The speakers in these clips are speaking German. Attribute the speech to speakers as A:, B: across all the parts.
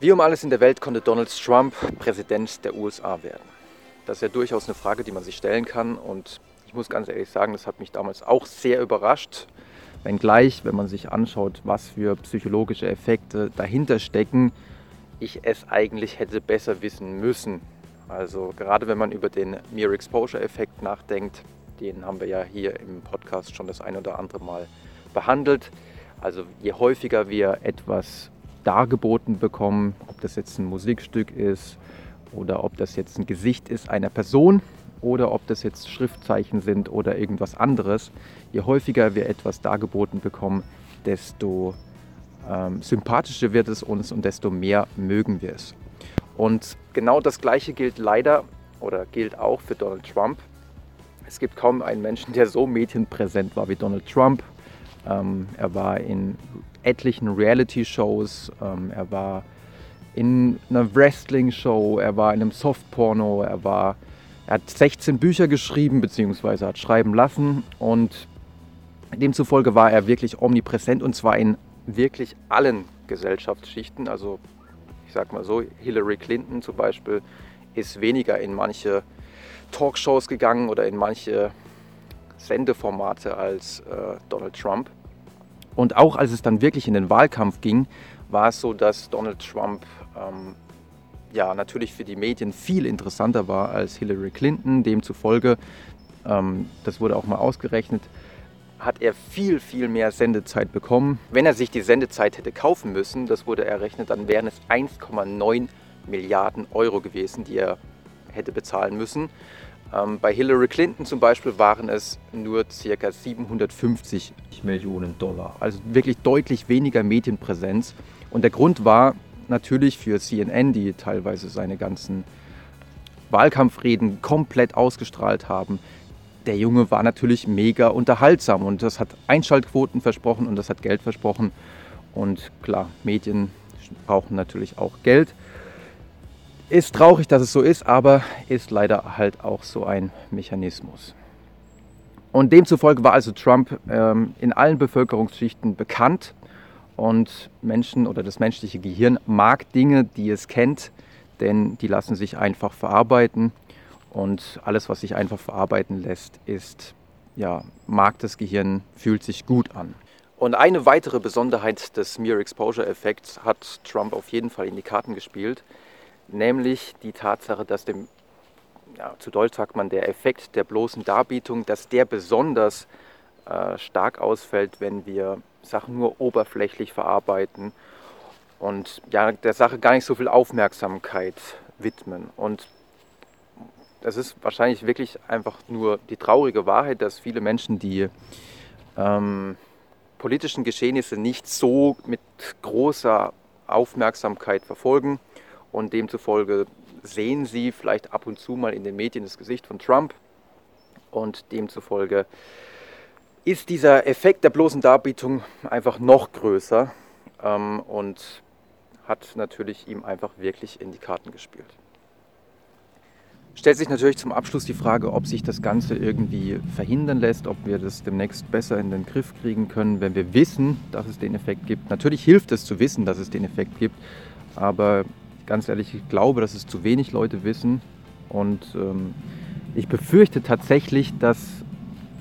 A: Wie um alles in der Welt konnte Donald Trump Präsident der USA werden? Das ist ja durchaus eine Frage, die man sich stellen kann. Und ich muss ganz ehrlich sagen, das hat mich damals auch sehr überrascht. Wenngleich, wenn man sich anschaut, was für psychologische Effekte dahinter stecken, ich es eigentlich hätte besser wissen müssen. Also gerade wenn man über den Mere Exposure Effekt nachdenkt, den haben wir ja hier im Podcast schon das ein oder andere Mal behandelt. Also je häufiger wir etwas dargeboten bekommen, ob das jetzt ein Musikstück ist oder ob das jetzt ein Gesicht ist einer Person oder ob das jetzt Schriftzeichen sind oder irgendwas anderes. Je häufiger wir etwas dargeboten bekommen, desto ähm, sympathischer wird es uns und desto mehr mögen wir es. Und genau das Gleiche gilt leider oder gilt auch für Donald Trump. Es gibt kaum einen Menschen, der so medienpräsent war wie Donald Trump. Ähm, er war in etlichen Reality-Shows, ähm, er war in einer Wrestling-Show, er war in einem Softporno, er war, er hat 16 Bücher geschrieben bzw. hat schreiben lassen und demzufolge war er wirklich omnipräsent und zwar in wirklich allen Gesellschaftsschichten. Also ich sag mal so, Hillary Clinton zum Beispiel ist weniger in manche Talkshows gegangen oder in manche Sendeformate als äh, Donald Trump. Und auch als es dann wirklich in den Wahlkampf ging, war es so, dass Donald Trump ähm, ja natürlich für die Medien viel interessanter war als Hillary Clinton. Demzufolge, ähm, das wurde auch mal ausgerechnet, hat er viel, viel mehr Sendezeit bekommen. Wenn er sich die Sendezeit hätte kaufen müssen, das wurde errechnet, dann wären es 1,9 Milliarden Euro gewesen, die er hätte bezahlen müssen. Ähm, bei Hillary Clinton zum Beispiel waren es nur ca. 750 Millionen Dollar. Also wirklich deutlich weniger Medienpräsenz. Und der Grund war natürlich für CNN, die teilweise seine ganzen Wahlkampfreden komplett ausgestrahlt haben. Der Junge war natürlich mega unterhaltsam und das hat Einschaltquoten versprochen und das hat Geld versprochen. Und klar, Medien brauchen natürlich auch Geld. Ist traurig, dass es so ist, aber ist leider halt auch so ein Mechanismus. Und demzufolge war also Trump ähm, in allen Bevölkerungsschichten bekannt und Menschen oder das menschliche Gehirn mag Dinge, die es kennt, denn die lassen sich einfach verarbeiten und alles, was sich einfach verarbeiten lässt, ist, ja, mag das Gehirn, fühlt sich gut an. Und eine weitere Besonderheit des Mere Exposure Effekts hat Trump auf jeden Fall in die Karten gespielt nämlich die Tatsache, dass dem, ja, zu Deutsch sagt man, der Effekt der bloßen Darbietung, dass der besonders äh, stark ausfällt, wenn wir Sachen nur oberflächlich verarbeiten und ja, der Sache gar nicht so viel Aufmerksamkeit widmen. Und das ist wahrscheinlich wirklich einfach nur die traurige Wahrheit, dass viele Menschen die ähm, politischen Geschehnisse nicht so mit großer Aufmerksamkeit verfolgen und demzufolge sehen sie vielleicht ab und zu mal in den Medien das Gesicht von Trump und demzufolge ist dieser Effekt der bloßen Darbietung einfach noch größer ähm, und hat natürlich ihm einfach wirklich in die Karten gespielt. Stellt sich natürlich zum Abschluss die Frage, ob sich das Ganze irgendwie verhindern lässt, ob wir das demnächst besser in den Griff kriegen können, wenn wir wissen, dass es den Effekt gibt. Natürlich hilft es zu wissen, dass es den Effekt gibt, aber ganz ehrlich, ich glaube, dass es zu wenig Leute wissen. Und ähm, ich befürchte tatsächlich, dass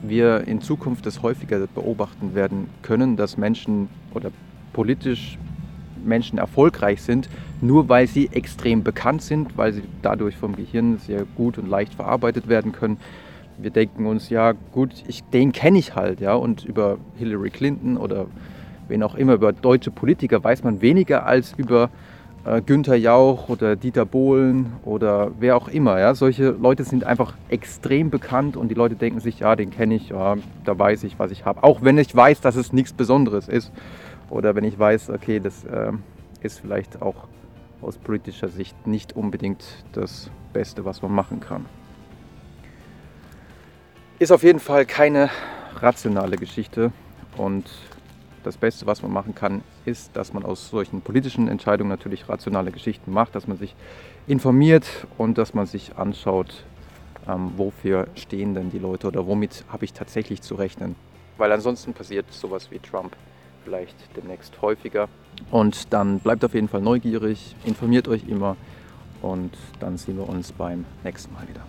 A: wir in Zukunft das häufiger beobachten werden können, dass Menschen oder politisch Menschen erfolgreich sind, nur weil sie extrem bekannt sind, weil sie dadurch vom Gehirn sehr gut und leicht verarbeitet werden können. Wir denken uns, ja gut, ich, den kenne ich halt, ja, und über Hillary Clinton oder wen auch immer, über deutsche Politiker weiß man weniger als über äh, Günther Jauch oder Dieter Bohlen oder wer auch immer. Ja? Solche Leute sind einfach extrem bekannt und die Leute denken sich, ja, den kenne ich, ja, da weiß ich, was ich habe. Auch wenn ich weiß, dass es nichts Besonderes ist oder wenn ich weiß, okay, das äh, ist vielleicht auch aus politischer Sicht nicht unbedingt das Beste, was man machen kann. Ist auf jeden Fall keine rationale Geschichte und das Beste, was man machen kann, ist, dass man aus solchen politischen Entscheidungen natürlich rationale Geschichten macht, dass man sich informiert und dass man sich anschaut, ähm, wofür stehen denn die Leute oder womit habe ich tatsächlich zu rechnen. Weil ansonsten passiert sowas wie Trump vielleicht demnächst häufiger Und dann bleibt auf jeden Fall neugierig, informiert euch immer und dann sehen wir uns beim nächsten Mal wieder.